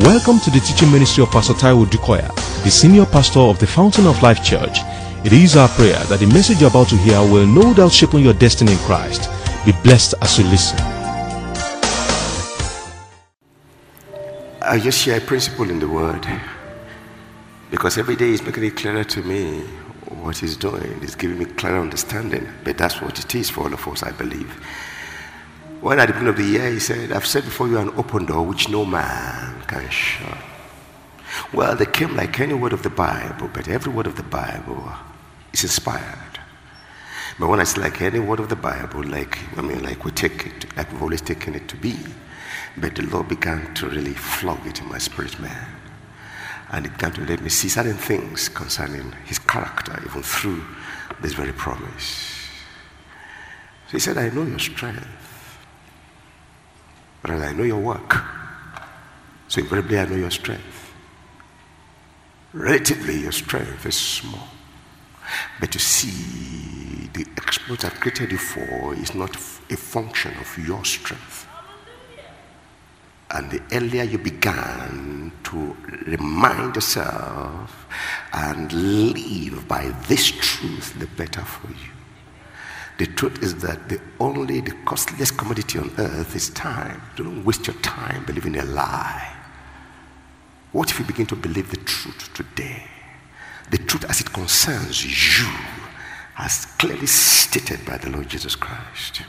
Welcome to the teaching ministry of Pastor Taiwo Odukoya, the senior pastor of the Fountain of Life Church. It is our prayer that the message you're about to hear will no doubt shape your destiny in Christ. Be blessed as you listen. I just share a principle in the word because every day he's making it clearer to me what he's doing. He's giving me clearer understanding. But that's what it is for all of us, I believe. When at the beginning of the year he said, I've set before you an open door which no man can shut. Well, they came like any word of the Bible, but every word of the Bible is inspired. But when I say like any word of the Bible, like I mean, like we take it, like we've always taken it to be, but the Lord began to really flog it in my spirit, man, and it began to let me see certain things concerning His character, even through this very promise. So He said, "I know your strength, but I know your work. So invariably, I know your strength." relatively your strength is small. But you see, the exploit I've created you for is not a function of your strength. And the earlier you began to remind yourself and live by this truth, the better for you. The truth is that the only, the costliest commodity on earth is time. Don't waste your time believing a lie. What if you begin to believe the truth today? The truth as it concerns you, as clearly stated by the Lord Jesus Christ.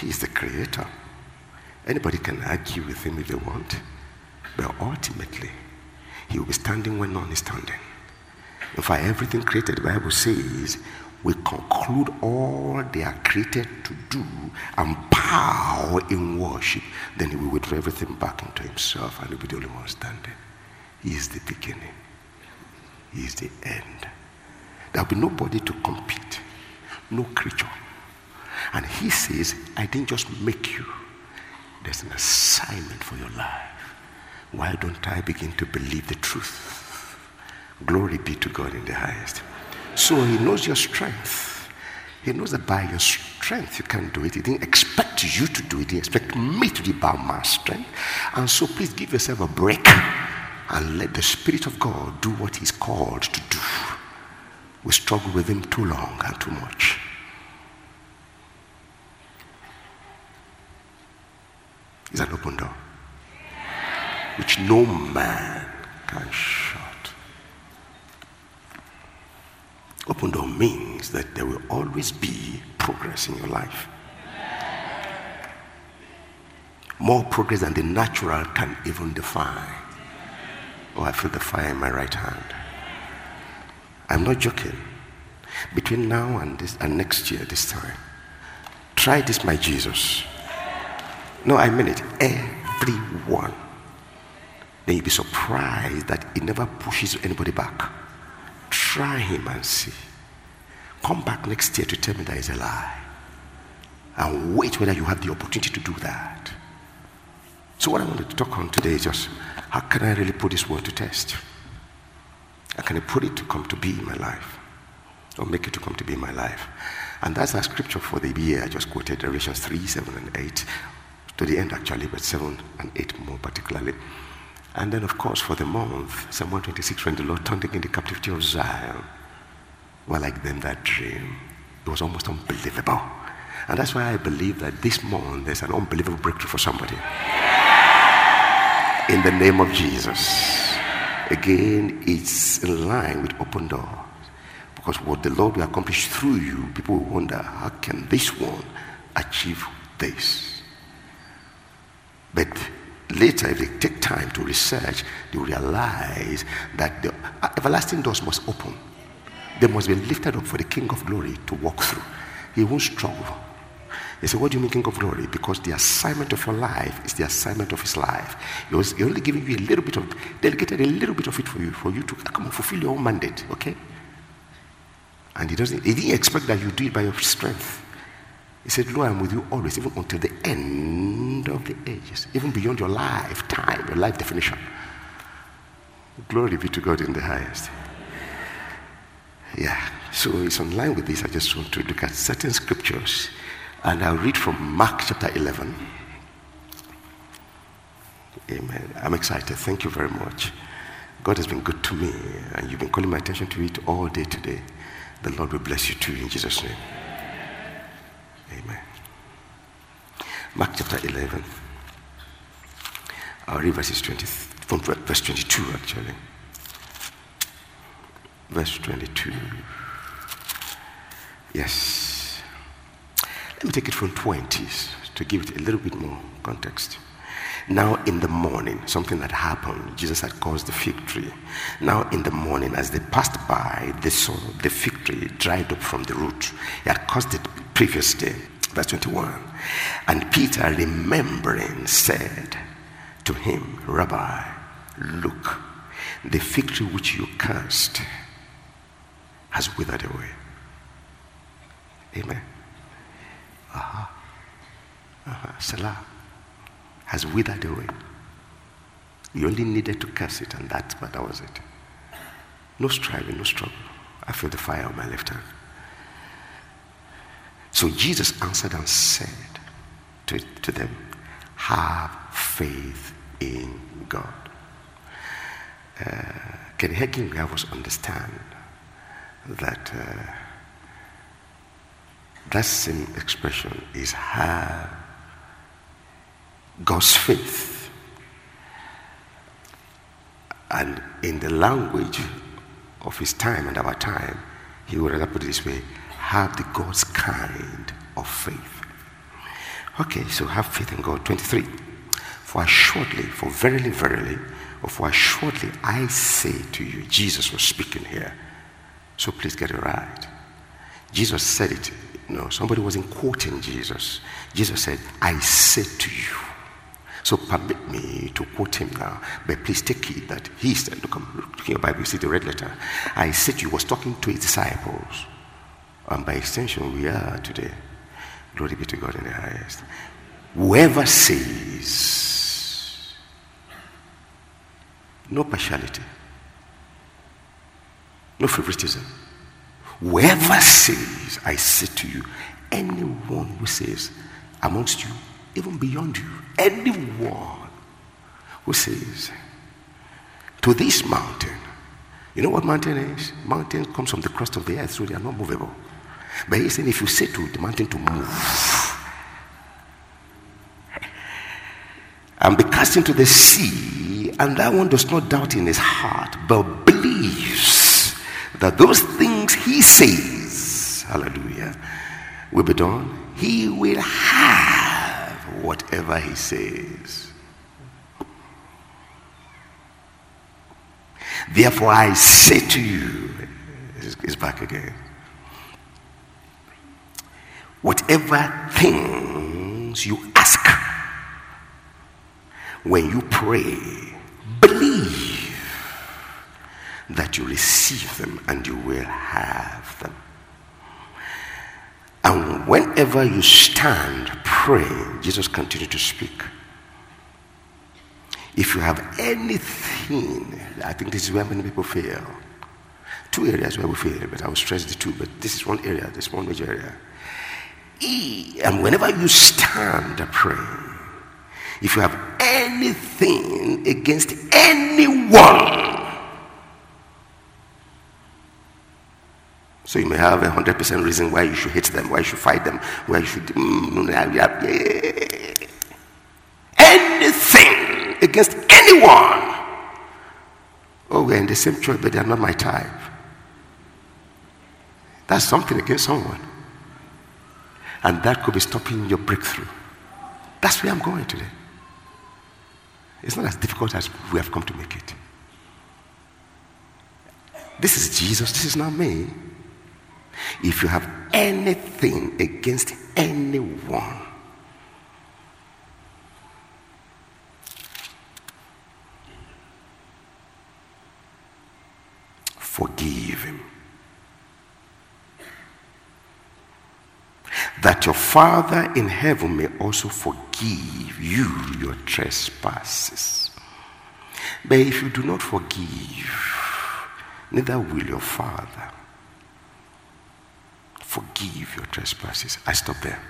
He is the creator. Anybody can argue with him if they want, but ultimately, he will be standing when none is standing. In fact, everything created, the Bible says, we conclude all they are created to do and bow in worship, then he will withdraw everything back into himself and he'll be the only one standing. He is the beginning, he is the end. There will be nobody to compete, no creature. And he says, I didn't just make you, there's an assignment for your life. Why don't I begin to believe the truth? Glory be to God in the highest. So he knows your strength. He knows that by your strength you can do it. He didn't expect you to do it. He expect me to by my strength. And so please give yourself a break and let the Spirit of God do what He's called to do. We struggle with Him too long and too much. It's an open door which no man can shut. Open door means that there will always be progress in your life. More progress than the natural can even define. Oh, I feel the fire in my right hand. I'm not joking. Between now and this and next year, this time, try this, my Jesus. No, I mean it. Everyone. Then you'll be surprised that it never pushes anybody back. Try him and see. Come back next year to tell me that is a lie. And wait whether you have the opportunity to do that. So, what I wanted to talk on today is just how can I really put this word to test? How can I put it to come to be in my life? Or make it to come to be in my life? And that's our scripture for the year I just quoted, Revelations 3, 7, and 8. To the end, actually, but 7 and 8 more particularly. And then, of course, for the month, Psalm 126, when the Lord turned again the captivity of Zion, were like them that dream. It was almost unbelievable. And that's why I believe that this month there's an unbelievable breakthrough for somebody. In the name of Jesus. Again, it's in line with open doors. Because what the Lord will accomplish through you, people will wonder, how can this one achieve this? But later, if they take time to research, they realize that the everlasting doors must open. They must be lifted up for the King of Glory to walk through. He won't struggle. They say, What do you mean, King of Glory? Because the assignment of your life is the assignment of his life. He was only giving you a little bit of, delegated a little bit of it for you, for you to come and fulfill your own mandate, okay? And he doesn't, he didn't expect that you do it by your strength. He said, Lord, I'm with you always, even until the end of the ages, even beyond your lifetime, your life definition. Glory be to God in the highest. Yeah, so it's in line with this. I just want to look at certain scriptures, and I'll read from Mark chapter 11. Amen. I'm excited. Thank you very much. God has been good to me, and you've been calling my attention to it all day today. The Lord will bless you too in Jesus' name. Amen. Mark chapter 11. I'll read verses 20, from verse 22 actually. Verse 22. Yes. Let me take it from 20s to give it a little bit more context. Now, in the morning, something had happened. Jesus had caused the fig tree. Now, in the morning, as they passed by, they saw the fig tree dried up from the root. He had caused it previous day. Verse 21. And Peter, remembering, said to him, Rabbi, look, the fig tree which you cursed has withered away. Amen. Uh-huh. Uh-huh. Salah has withered away. You only needed to curse it, and that, but that was it. No striving, no struggle. I feel the fire on my left hand. So Jesus answered and said to, to them, Have faith in God. Uh, Ken Hagin us understand that uh, that same expression is have God's faith. And in the language of his time and our time, he would rather put it this way have the God's kind of faith. Okay, so have faith in God. 23. For shortly, for verily, verily, or for shortly I say to you, Jesus was speaking here. So please get it right. Jesus said it. No, somebody wasn't quoting Jesus. Jesus said, I say to you. So permit me to quote him now, but please take heed that he said, look, look in your Bible, you see the red letter. I said you was talking to his disciples. And by extension, we are today. Glory be to God in the highest. Whoever says, no partiality, no favoritism. Whoever says, I say to you, anyone who says amongst you, even beyond you, anyone who says to this mountain, you know what mountain is? Mountain comes from the crust of the earth, so they are not movable. But he's saying if you say to the mountain to move and be cast into the sea, and that one does not doubt in his heart, but believes that those things he says, hallelujah, will be done, he will have whatever he says. Therefore, I say to you, it's back again. Whatever things you ask when you pray, believe that you receive them and you will have them. And whenever you stand praying, Jesus continued to speak. If you have anything, I think this is where many people fail. Two areas where we fail, but I will stress the two, but this is one area, this one major area. And whenever you stand praying, if you have anything against anyone, so you may have a hundred percent reason why you should hate them, why you should fight them, why you should mm, anything against anyone. Oh, we're in the same church, but they are not my type. That's something against someone. And that could be stopping your breakthrough. That's where I'm going today. It's not as difficult as we have come to make it. This is Jesus, this is not me. If you have anything against anyone, forgive him. that your Father in heaven may also forgive you your trespasses. But if you do not forgive, neither will your Father forgive your trespasses. I stop there.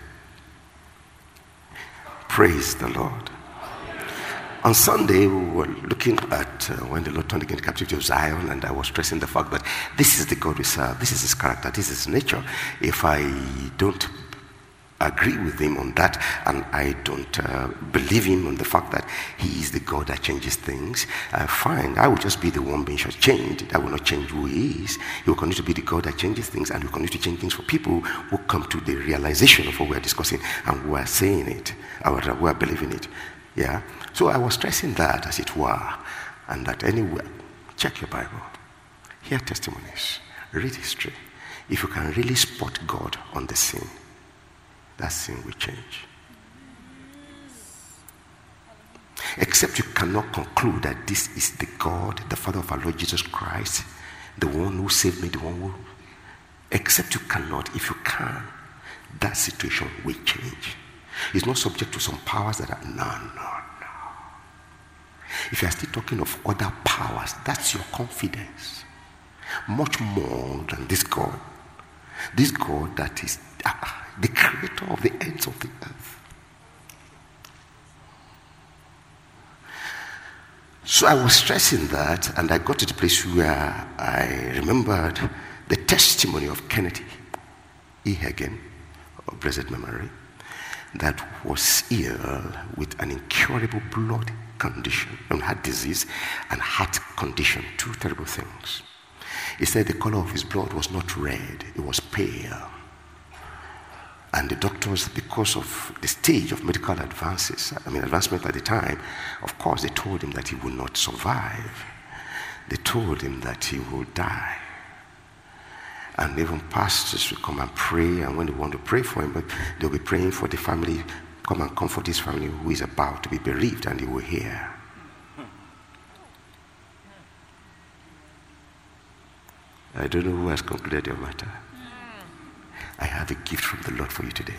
Praise the Lord. On Sunday, we were looking at uh, when the Lord turned again the captivity of Zion, and I was stressing the fact that this is the God we serve, this is his character, this is his nature. If I don't agree with him on that, and I don't uh, believe him on the fact that he is the God that changes things, uh, fine, I will just be the one being changed. I will not change who he is. He will continue to be the God that changes things, and will continue to change things for people who come to the realization of what we are discussing and who are saying it, or who are believing it. Yeah? So I was stressing that, as it were, and that anywhere, check your Bible, hear testimonies, read history. If you can really spot God on the scene, that sin will change. Except you cannot conclude that this is the God, the Father of our Lord Jesus Christ, the one who saved me, the one who. Except you cannot, if you can, that situation will change. It's not subject to some powers that are. No, no, no. If you are still talking of other powers, that's your confidence. Much more than this God. This God that is. The creator of the ends of the earth. So I was stressing that, and I got to the place where I remembered the testimony of Kenneth E. Hagin, of blessed memory, that was ill with an incurable blood condition, and heart disease and heart condition, two terrible things. He said the color of his blood was not red, it was pale. And the doctors, because of the stage of medical advances, I mean, advancement at the time, of course, they told him that he would not survive. They told him that he will die. And even pastors would come and pray, and when they want to pray for him, but they'll be praying for the family, come and comfort this family who is about to be bereaved, and he will hear. I don't know who has concluded your matter. I have a gift from the Lord for you today.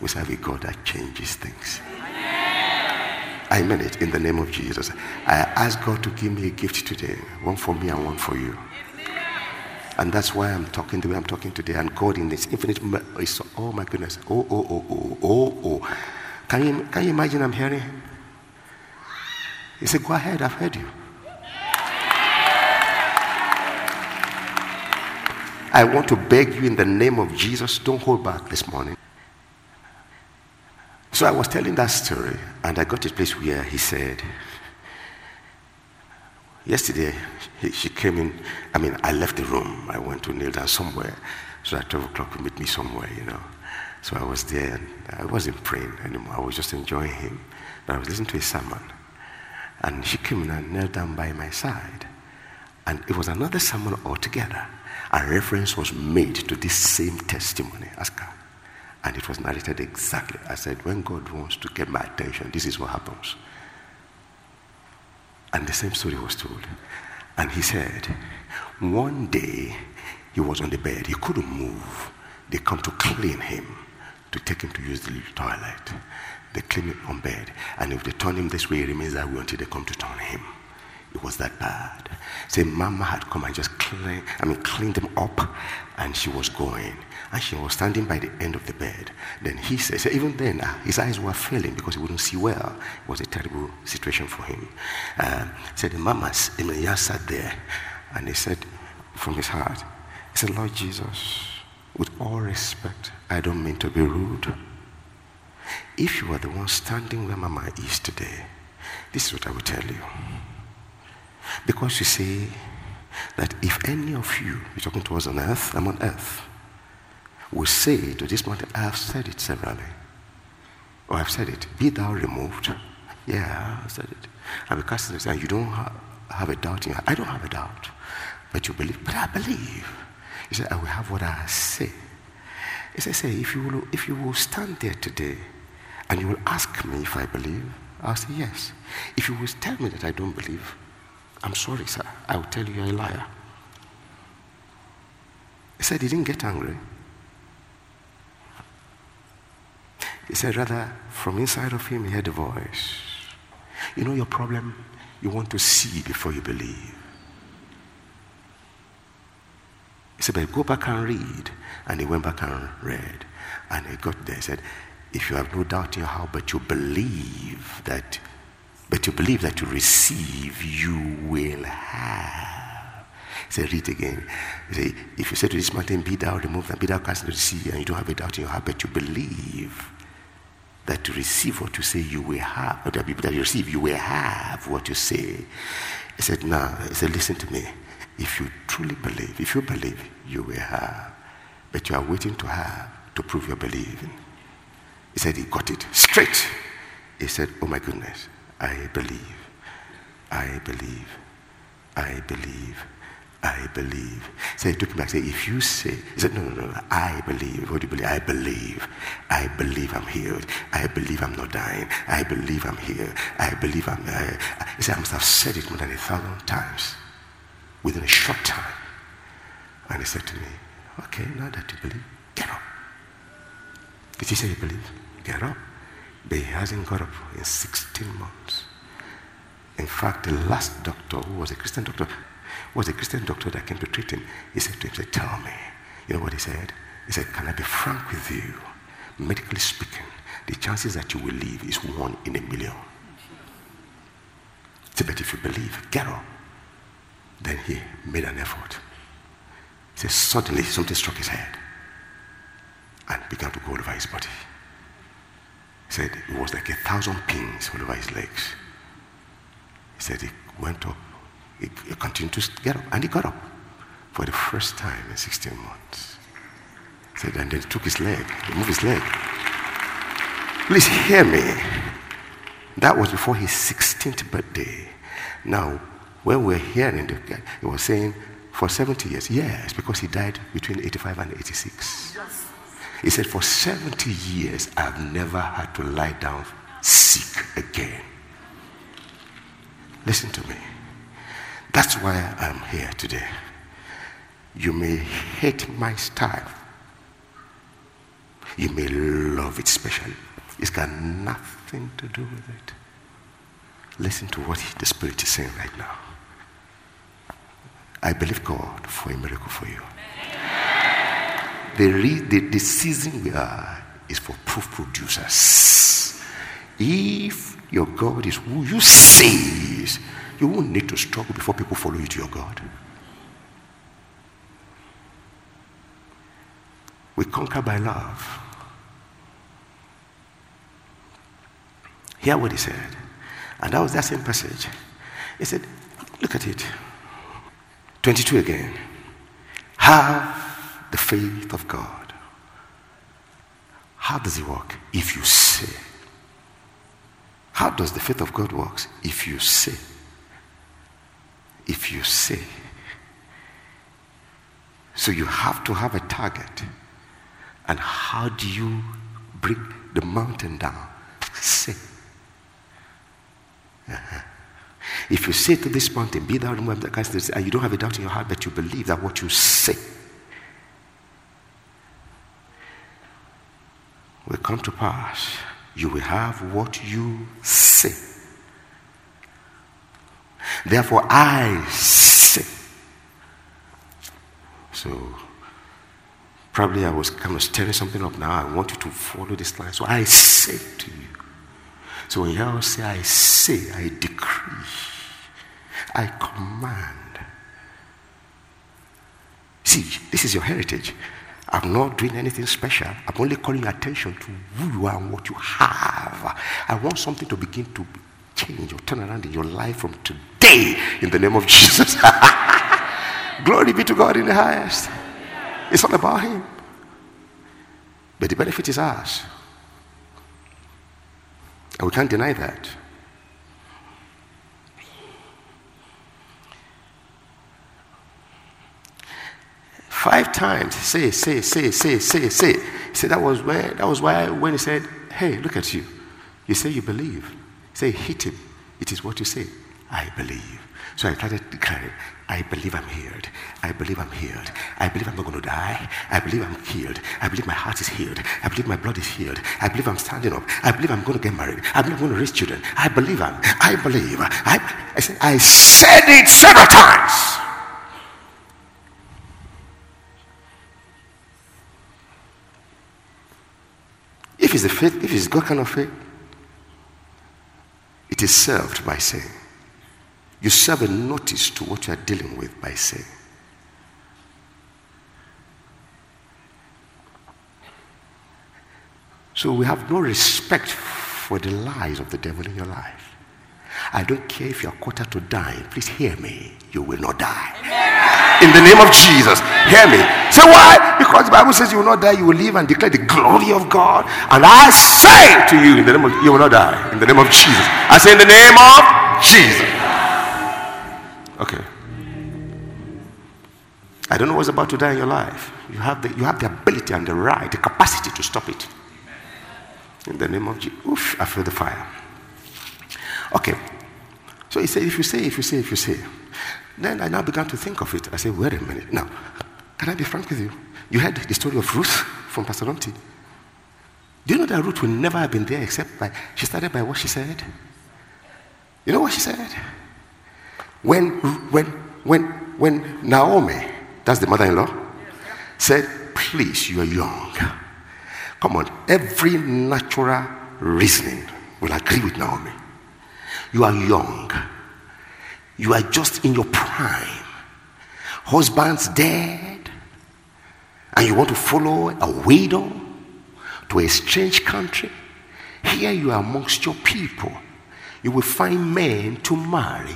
We serve a God that changes things. I mean it in the name of Jesus. I ask God to give me a gift today, one for me and one for you. And that's why I'm talking the way I'm talking today. And God in this infinite, is, oh my goodness, oh, oh, oh, oh, oh, oh. Can you, can you imagine I'm hearing? He said, Go ahead, I've heard you. I want to beg you in the name of Jesus, don't hold back this morning. So I was telling that story, and I got to a place where he said, Yesterday, he, she came in. I mean, I left the room. I went to kneel down somewhere. So at 12 o'clock, he meet me somewhere, you know. So I was there, and I wasn't praying anymore. I was just enjoying him. But I was listening to his sermon. And she came in and knelt down by my side. And it was another sermon altogether. A reference was made to this same testimony, Aska. And it was narrated exactly. I said, when God wants to get my attention, this is what happens. And the same story was told. And he said, one day he was on the bed, he couldn't move. They come to clean him, to take him to use the toilet. They clean him on bed. And if they turn him this way, he remains that way until they come to turn him. It was that bad. Say, Mama had come and just clean, I mean, cleaned them up, and she was going. And she was standing by the end of the bed. Then he said, even then, uh, his eyes were failing because he wouldn't see well. It was a terrible situation for him. Uh, said, the Mama, Emilia sat there, and he said, from his heart, he said, Lord Jesus, with all respect, I don't mean to be rude. If you are the one standing where Mama is today, this is what I will tell you. Because you see that if any of you, you're talking to us on earth, I'm on earth, will say to this mountain, I have said it severally. Or I've said it, be thou removed. Yeah, I've said it. And because it, and you don't have, have a doubt in your I don't have a doubt. But you believe, but I believe. He said, I will have what I say. He said, say, if you will, if you will stand there today and you will ask me if I believe, I'll say yes. If you will tell me that I don't believe, I'm sorry, sir. I will tell you you're a liar. He said he didn't get angry. He said, rather, from inside of him, he heard a voice. You know your problem? You want to see before you believe. He said, but go back and read. And he went back and read. And he got there. He said, if you have no doubt in your heart, but you believe that but you believe that to receive, you will have. Say, read again. Say, if you say to this mountain, be thou removed and be thou cast into the sea, and you don't have a doubt in your heart, but you believe that to receive what you say, you will have, or that you receive, you will have what you say. He said, now, he said, listen to me. If you truly believe, if you believe, you will have. But you are waiting to have to prove your believing. He said he got it straight. He said, Oh my goodness, I believe. I believe. I believe. I believe. So he took him back. Say, if you say, he said, no, no, no, I believe. What do you believe? I believe. I believe I'm healed. I believe I'm not dying. I believe I'm here. I believe I'm. Uh, he said, I must have said it more than a thousand times within a short time. And he said to me, okay, now that you believe, get up. Did he say you believe? Get up. But he hasn't got up in 16 months. In fact, the last doctor, who was a Christian doctor, was a Christian doctor that came to treat him. He said to him, said, Tell me. You know what he said? He said, Can I be frank with you? Medically speaking, the chances that you will live is one in a million. He said, But if you believe, get up. Then he made an effort. He said, Suddenly something struck his head and began to go over his body. He said it was like a thousand pins all over his legs. He said he went up he, he continued to get up, and he got up for the first time in 16 months. He Said, and then he took his leg, he moved his leg. Please hear me. That was before his 16th birthday. Now, when we're hearing the guy, he was saying for 70 years. Yes, because he died between 85 and 86. Yes. He said, for 70 years, I've never had to lie down sick again. Listen to me. That's why I'm here today. You may hate my style. You may love it specially. It's got nothing to do with it. Listen to what the Spirit is saying right now. I believe God for a miracle for you. The, re- the, the season we are is for proof producers. If your God is who you say is, you won't need to struggle before people follow you to your God. We conquer by love. Hear what he said. And that was that same passage. He said, Look at it. 22 again. Have the faith of God. How does it work? If you say. How does the faith of God work? If you say if you say. So you have to have a target. And how do you bring the mountain down? Say. Uh-huh. If you say to this mountain, be thou removed, and you don't have a doubt in your heart, but you believe that what you say will come to pass, you will have what you say. Therefore, I say. So, probably I was kind of stirring something up now. I want you to follow this line. So, I say to you. So, when you all say, I say, I decree, I command. See, this is your heritage. I'm not doing anything special. I'm only calling your attention to who you are and what you have. I want something to begin to change or turn around in your life from today in the name of Jesus. Glory be to God in the highest. It's all about Him. But the benefit is ours. And we can't deny that. Five times, say, say, say, say, say, say. Say that was where that was why when he said, Hey, look at you. You say you believe. Say, hit him. It is what you say. I believe. So I started declaring, I believe I'm healed. I believe I'm healed. I believe I'm not going to die. I believe I'm healed. I believe my heart is healed. I believe my blood is healed. I believe I'm standing up. I believe I'm going to get married. I believe I'm going to raise children. I believe I'm. I believe. I, I, said, I said it several times. It's the faith, if it's God kind of faith, it is served by saying. You serve a notice to what you are dealing with by saying. So we have no respect for the lies of the devil in your life. I don't care if you're quarter to die. Please hear me. You will not die. In the name of Jesus. Hear me. Say why? Because the Bible says you will not die, you will live and declare the glory of God. And I say to you, in the name of you will not die. In the name of Jesus. I say in the name of Jesus. Okay. I don't know what's about to die in your life. You have the, you have the ability and the right, the capacity to stop it. In the name of Jesus. Oof, I feel the fire. Okay. So he said, if you say, if you say, if you say. Then I now began to think of it. I said, wait a minute. Now, can I be frank with you? You heard the story of Ruth from Pastor Domti. Do you know that Ruth would never have been there except by, she started by what she said? You know what she said? When, when, when, when Naomi, that's the mother in law, said, please, you are young. Come on, every natural reasoning will agree with Naomi. You are young. You are just in your prime. Husband's dead. And you want to follow a widow to a strange country. Here you are amongst your people. You will find men to marry.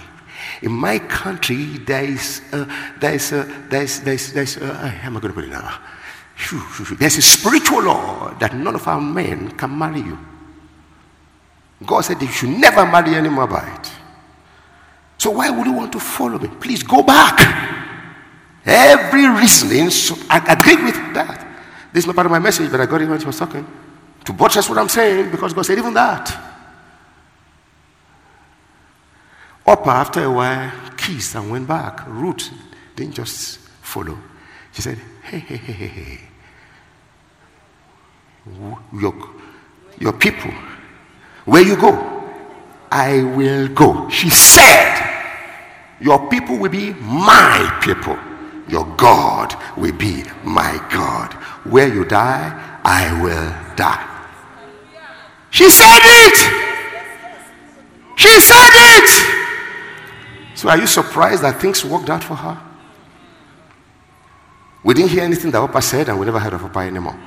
In my country, there is, uh, there is, uh, there is, there is, there is uh, how am I going to put it now? There's a spiritual law that none of our men can marry you. God said you should never marry any Moabite. So why would you want to follow me? Please go back. Every reasoning, so I agree with that. This is not part of my message, but I got it when she was talking. To buttress what I'm saying, because God said even that. Orpah, after a while, kissed and went back. Ruth didn't just follow. She said, hey, hey, hey, hey, hey. Your, your people, where you go, I will go. She said, Your people will be my people. Your God will be my God. Where you die, I will die. She said it. She said it. So are you surprised that things worked out for her? We didn't hear anything that Orpah said, and we never heard of Orpah anymore.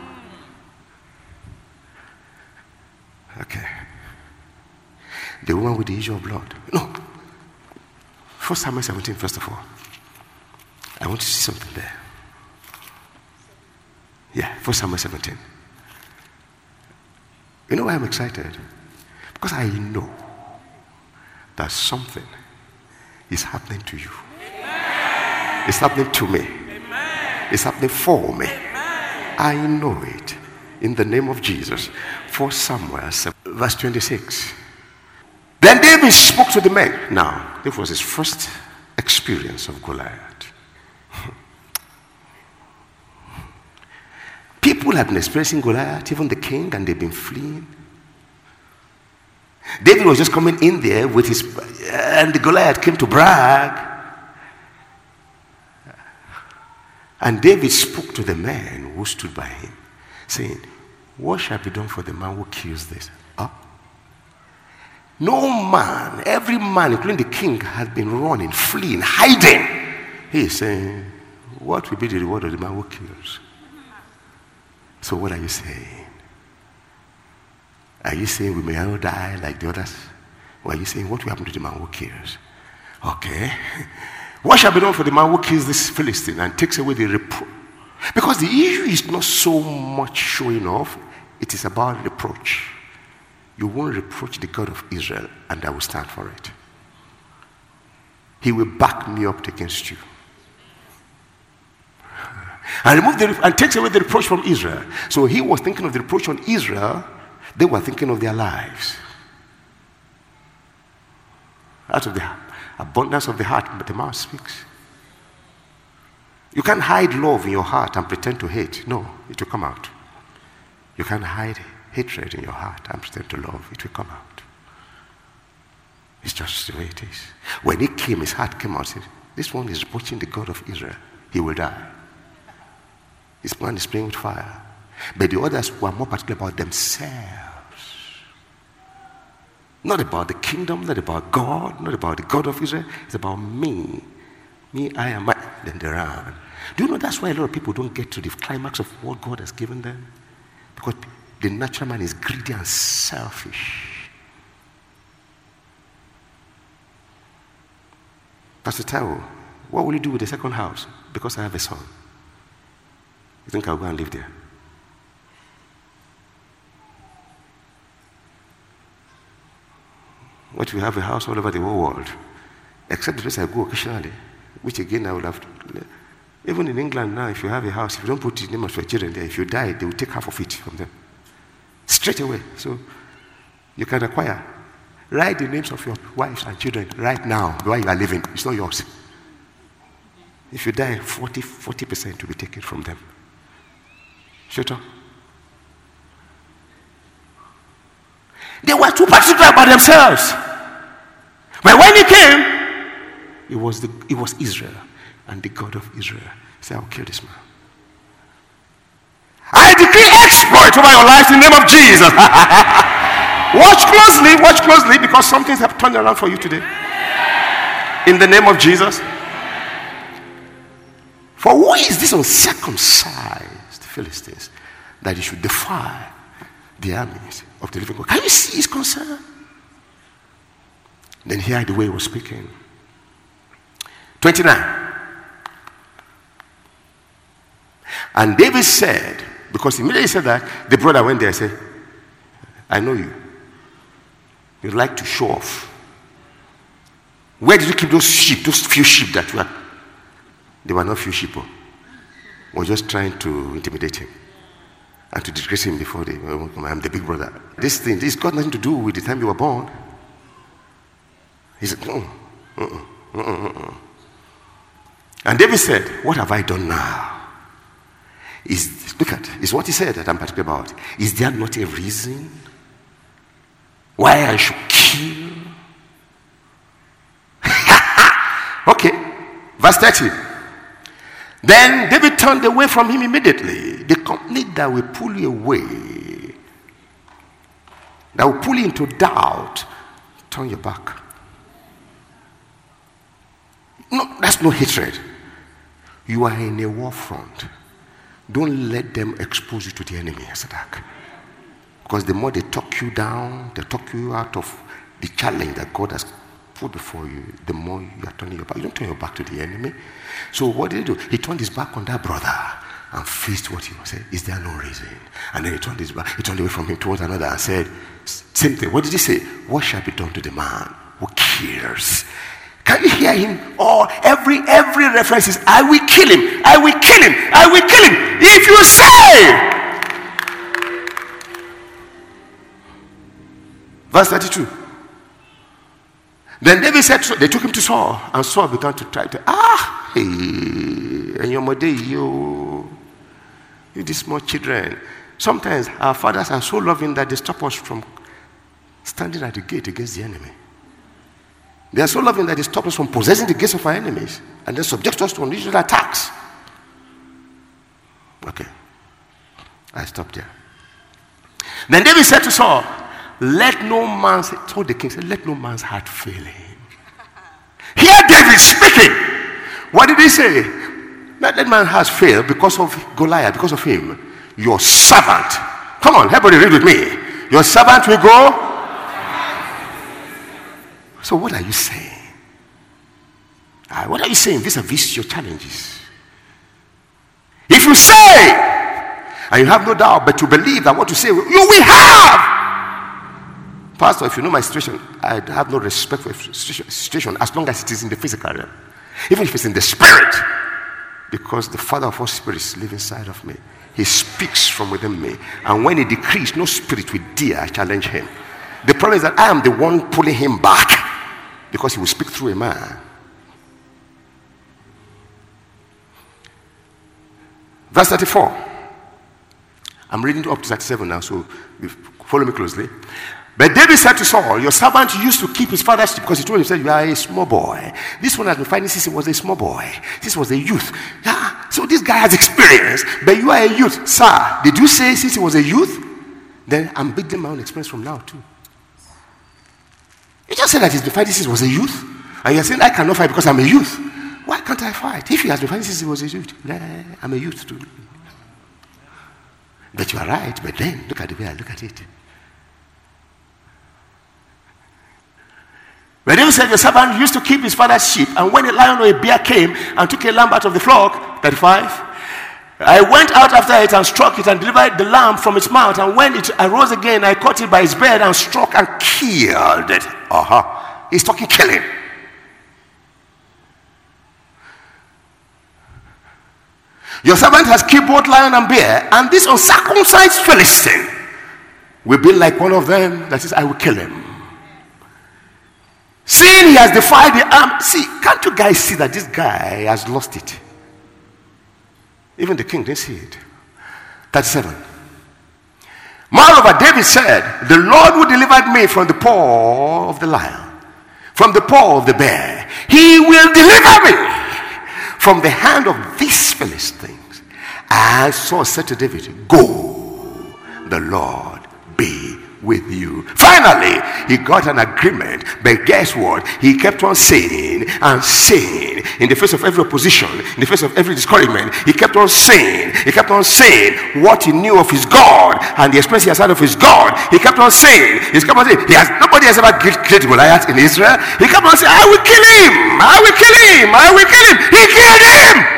Okay. The woman with the issue of blood. No. First Samuel 17, first of all. I want to see something there. Yeah, First Samuel 17. You know why I'm excited? Because I know that something is happening to you. Amen. It's happening to me. Amen. It's happening for me. Amen. I know it. In the name of Jesus. For Samuel, verse 26. Then David spoke to the men. Now, this was his first experience of Goliath. People have been experiencing Goliath, even the king, and they've been fleeing. David was just coming in there with his, and the Goliath came to brag. And David spoke to the man who stood by him, saying, What shall be done for the man who kills this? Huh? No man, every man, including the king, has been running, fleeing, hiding. He is saying, What will be the reward of the man who kills? So, what are you saying? Are you saying we may all die like the others? Or are you saying what will happen to the man who kills? Okay. What shall be done for the man who kills this Philistine and takes away the reproach? Because the issue is not so much showing off, it is about reproach. You won't reproach the God of Israel, and I will stand for it. He will back me up against you. And remove the and takes away the reproach from Israel. So he was thinking of the reproach on Israel they were thinking of their lives. Out of the abundance of the heart, but the mouth speaks. You can't hide love in your heart and pretend to hate. No, it will come out. You can't hide hatred in your heart and pretend to love. It will come out. It's just the way it is. When he came, his heart came out. Said, this one is watching the God of Israel. He will die. His plan is playing with fire. But the others were more particular about themselves. Not about the kingdom, not about God, not about the God of Israel. It's about me. Me, I am I. Then they run. Do you know that's why a lot of people don't get to the climax of what God has given them? Because the natural man is greedy and selfish. Pastor Tao, what will you do with the second house? Because I have a son. You think I'll go and live there? What we have a house all over the whole world, except the place I go occasionally, which again I will have. Even in England now, if you have a house, if you don't put the name of your children there, if you die, they will take half of it from them. Straight away. So you can acquire. Write the names of your wives and children right now while you are living. It's not yours. If you die, 40, 40% will be taken from them. Up. They were too particular about themselves. But when he came, it was, the, it was Israel and the God of Israel. He said, I'll kill this man. I decree exploit over your life in the name of Jesus. watch closely, watch closely because some things have turned around for you today. In the name of Jesus. For who is this uncircumcised Philistines that he should defy the armies of the living God? Can you see his concern? Then hear the way he was speaking. 29. And David said, because immediately he said that, the brother went there and said, I know you. You like to show off. Where did you keep those sheep, those few sheep that were? They were not few sheep. Oh. We're just trying to intimidate him and to disgrace him before the, I'm the big brother. This thing, this got nothing to do with the time you were born. He said, mm, mm, mm, And David said, What have I done now? Is, look at, is what he said that I'm particular about. Is there not a reason why I should kill? okay, verse 30. Then David turned away from him immediately. The company that will pull you away, that will pull you into doubt, turn your back. No, that's no hatred. You are in a war front. Don't let them expose you to the enemy as attack. Because the more they talk you down, they talk you out of the challenge that God has put before you, the more you are turning your back. You don't turn your back to the enemy. So what did he do? He turned his back on that brother and faced what he was saying. Is there no reason? And then he turned his back, he turned away from him towards another and said, Same thing. What did he say? What shall be done to the man who cares can you hear him? Or every every reference is, I will kill him, I will kill him, I will kill him. If you say, verse 32. Then David said, they took him to Saul, and Saul began to try to, ah, hey, and your mother, you, you these small children. Sometimes our fathers are so loving that they stop us from standing at the gate against the enemy. They are so loving that they stop us from possessing the gates of our enemies and then subject us to unusual attacks. Okay. I stopped there. Then David said to Saul, Let no man's, told the king, said, Let no man's heart fail him. Here David speaking. What did he say? Let that man's heart fail because of Goliath, because of him. Your servant. Come on, everybody read with me. Your servant will go so, what are you saying? Uh, what are you saying vis-a-vis your challenges? If you say, and you have no doubt, but you believe that what you say, you will have. Pastor, if you know my situation, I have no respect for situation as long as it is in the physical realm. Even if it's in the spirit, because the Father of all spirits lives inside of me. He speaks from within me. And when he decrees, no spirit will dare challenge him. The problem is that I am the one pulling him back because he will speak through a man. Verse 34. I'm reading up to 37 now, so follow me closely. But David said to Saul, Your servant used to keep his father's sheep because he told him, You are a small boy. This one has been fighting since he was a small boy. This was a youth. Yeah, so this guy has experience, but you are a youth. Sir, did you say since he was a youth? Then I'm building my own experience from now, too. You just said that he's been fighting since he was a youth. And you're saying, I cannot fight because I'm a youth. Why can't I fight? If he has been fighting since he was a youth, I'm a youth too. But you are right, but then look at the way I look at it. David said, Your servant used to keep his father's sheep, and when a lion or a bear came and took a lamb out of the flock, 35, I went out after it and struck it and delivered the lamb from its mouth. And when it arose again, I caught it by its beard and struck and killed it. Uh-huh. He's talking killing. Your servant has killed both lion and bear, and this uncircumcised Philistine will be like one of them that says, I will kill him. Seeing he has defied the arm. See, can't you guys see that this guy has lost it? Even the king didn't see it. 37. Moreover, David said, The Lord who delivered me from the paw of the lion, from the paw of the bear, he will deliver me from the hand of these Philistines. Saul said to David, Go, the Lord with you. Finally, he got an agreement, but guess what? He kept on saying and saying in the face of every opposition, in the face of every discouragement. He kept on saying, he kept on saying what he knew of his God and the experience he has had of his God. He kept on saying, he kept on saying, he has nobody has ever killed Goliath in Israel. He kept on saying, I will kill him, I will kill him, I will kill him. He killed him.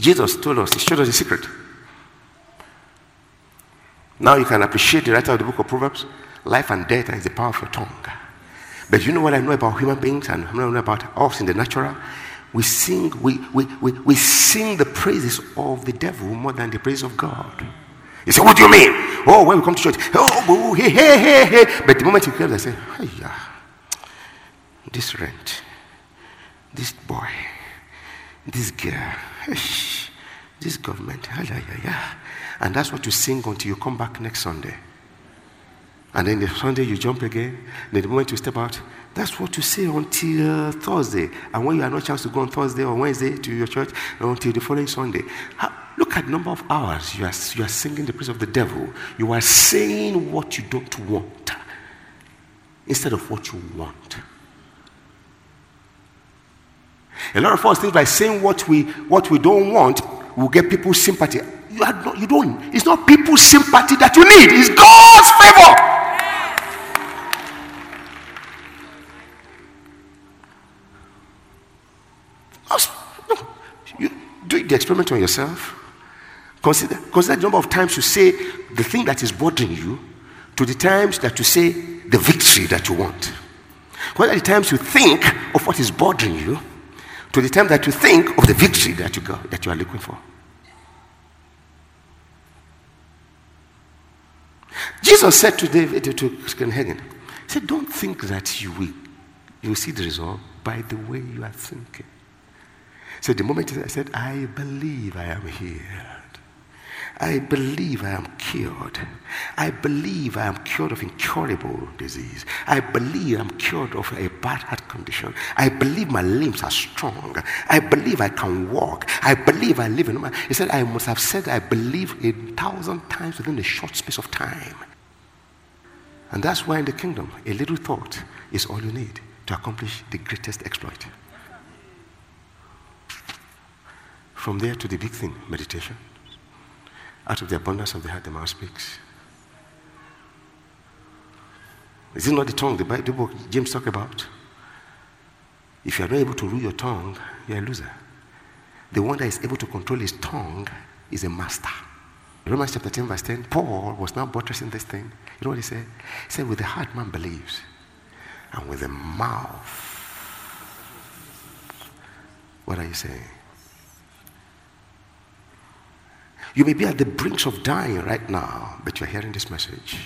Jesus told us, he showed us the secret. Now you can appreciate the writer of the book of Proverbs. Life and death is the power of your tongue. But you know what I know about human beings and I know about us in the natural? We sing, we, we, we, we sing the praises of the devil more than the praise of God. You say, what do you mean? Oh, when we come to church, oh, hey, hey, hey, hey. But the moment you come, I say, yeah, this rent, this boy, this girl, this government. And that's what you sing until you come back next Sunday. And then the Sunday you jump again. Then the moment you step out, that's what you say until uh, Thursday. And when you have no chance to go on Thursday or Wednesday to your church, until the following Sunday. Look at the number of hours you are, you are singing the praise of the devil. You are saying what you don't want instead of what you want. A lot of us think by saying what we, what we don't want, we'll get people's sympathy. You, are not, you don't. It's not people's sympathy that you need, it's God's favor. No, You do the experiment on yourself. Consider, consider the number of times you say the thing that is bothering you to the times that you say the victory that you want. Consider the times you think of what is bothering you to the time that you think of the victory that you, got, that you are looking for. Jesus said to David to Hagin, he said, Don't think that you will, you will see the result by the way you are thinking. So the moment I said, I believe I am here. I believe I am cured. I believe I am cured of incurable disease. I believe I'm cured of a bad heart condition. I believe my limbs are strong. I believe I can walk. I believe I live in. He said, I must have said I believe a thousand times within a short space of time. And that's why in the kingdom, a little thought is all you need to accomplish the greatest exploit. From there to the big thing, meditation. Out of the abundance of the heart, the mouth speaks. Is it not the tongue the Bible James talk about? If you are not able to rule your tongue, you're a loser. The one that is able to control his tongue is a master. Romans chapter 10, verse 10, Paul was now buttressing this thing. You know what he said? He said, With the heart man believes, and with the mouth. What are you saying? You may be at the brink of dying right now, but you're hearing this message.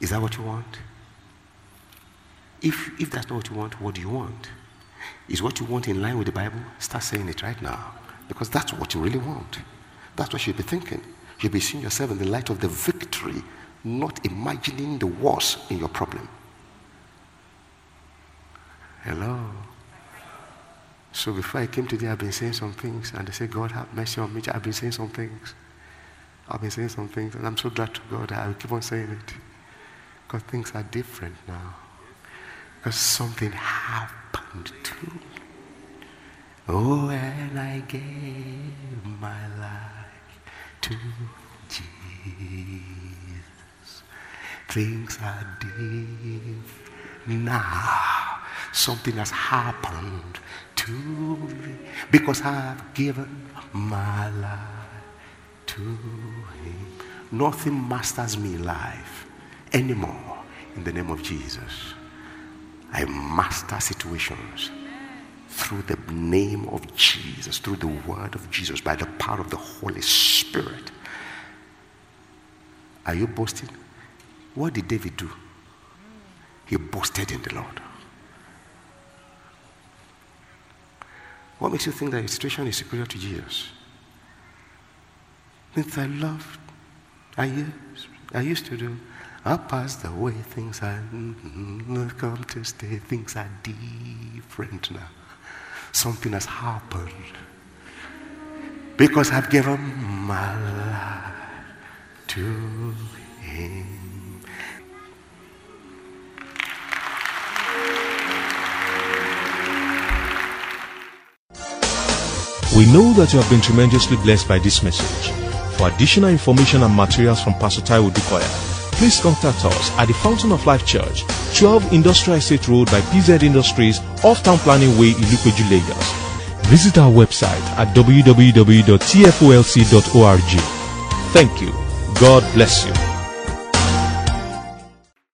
Is that what you want? If, if that's not what you want, what do you want? Is what you want in line with the Bible? Start saying it right now. Because that's what you really want. That's what you should be thinking. You should be seeing yourself in the light of the victory, not imagining the worst in your problem. Hello. So before I came today, I've been saying some things, and they say, God have mercy on me. I've been saying some things. I've been saying some things, and I'm so glad to God I will keep on saying it. Because things are different now. Because something happened to me. Oh, when I gave my life to Jesus, things are different now. Something has happened to because I've given my life to Him. Nothing masters me life anymore in the name of Jesus. I master situations through the name of Jesus, through the word of Jesus, by the power of the Holy Spirit. Are you boasting? What did David do? He boasted in the Lord. What makes you think that your situation is superior to Jesus? Things I loved, I used, I used to do. I passed away, things mm-hmm. I come to stay, things are different now. Something has happened. Because I've given my life to Him. We know that you have been tremendously blessed by this message. For additional information and materials from Pastor Taiwo Odukoya, please contact us at the Fountain of Life Church, 12 Industrial Estate Road by PZ Industries, off Town Planning Way, Ilupeju, Lagos. Visit our website at www.tfolc.org. Thank you. God bless you.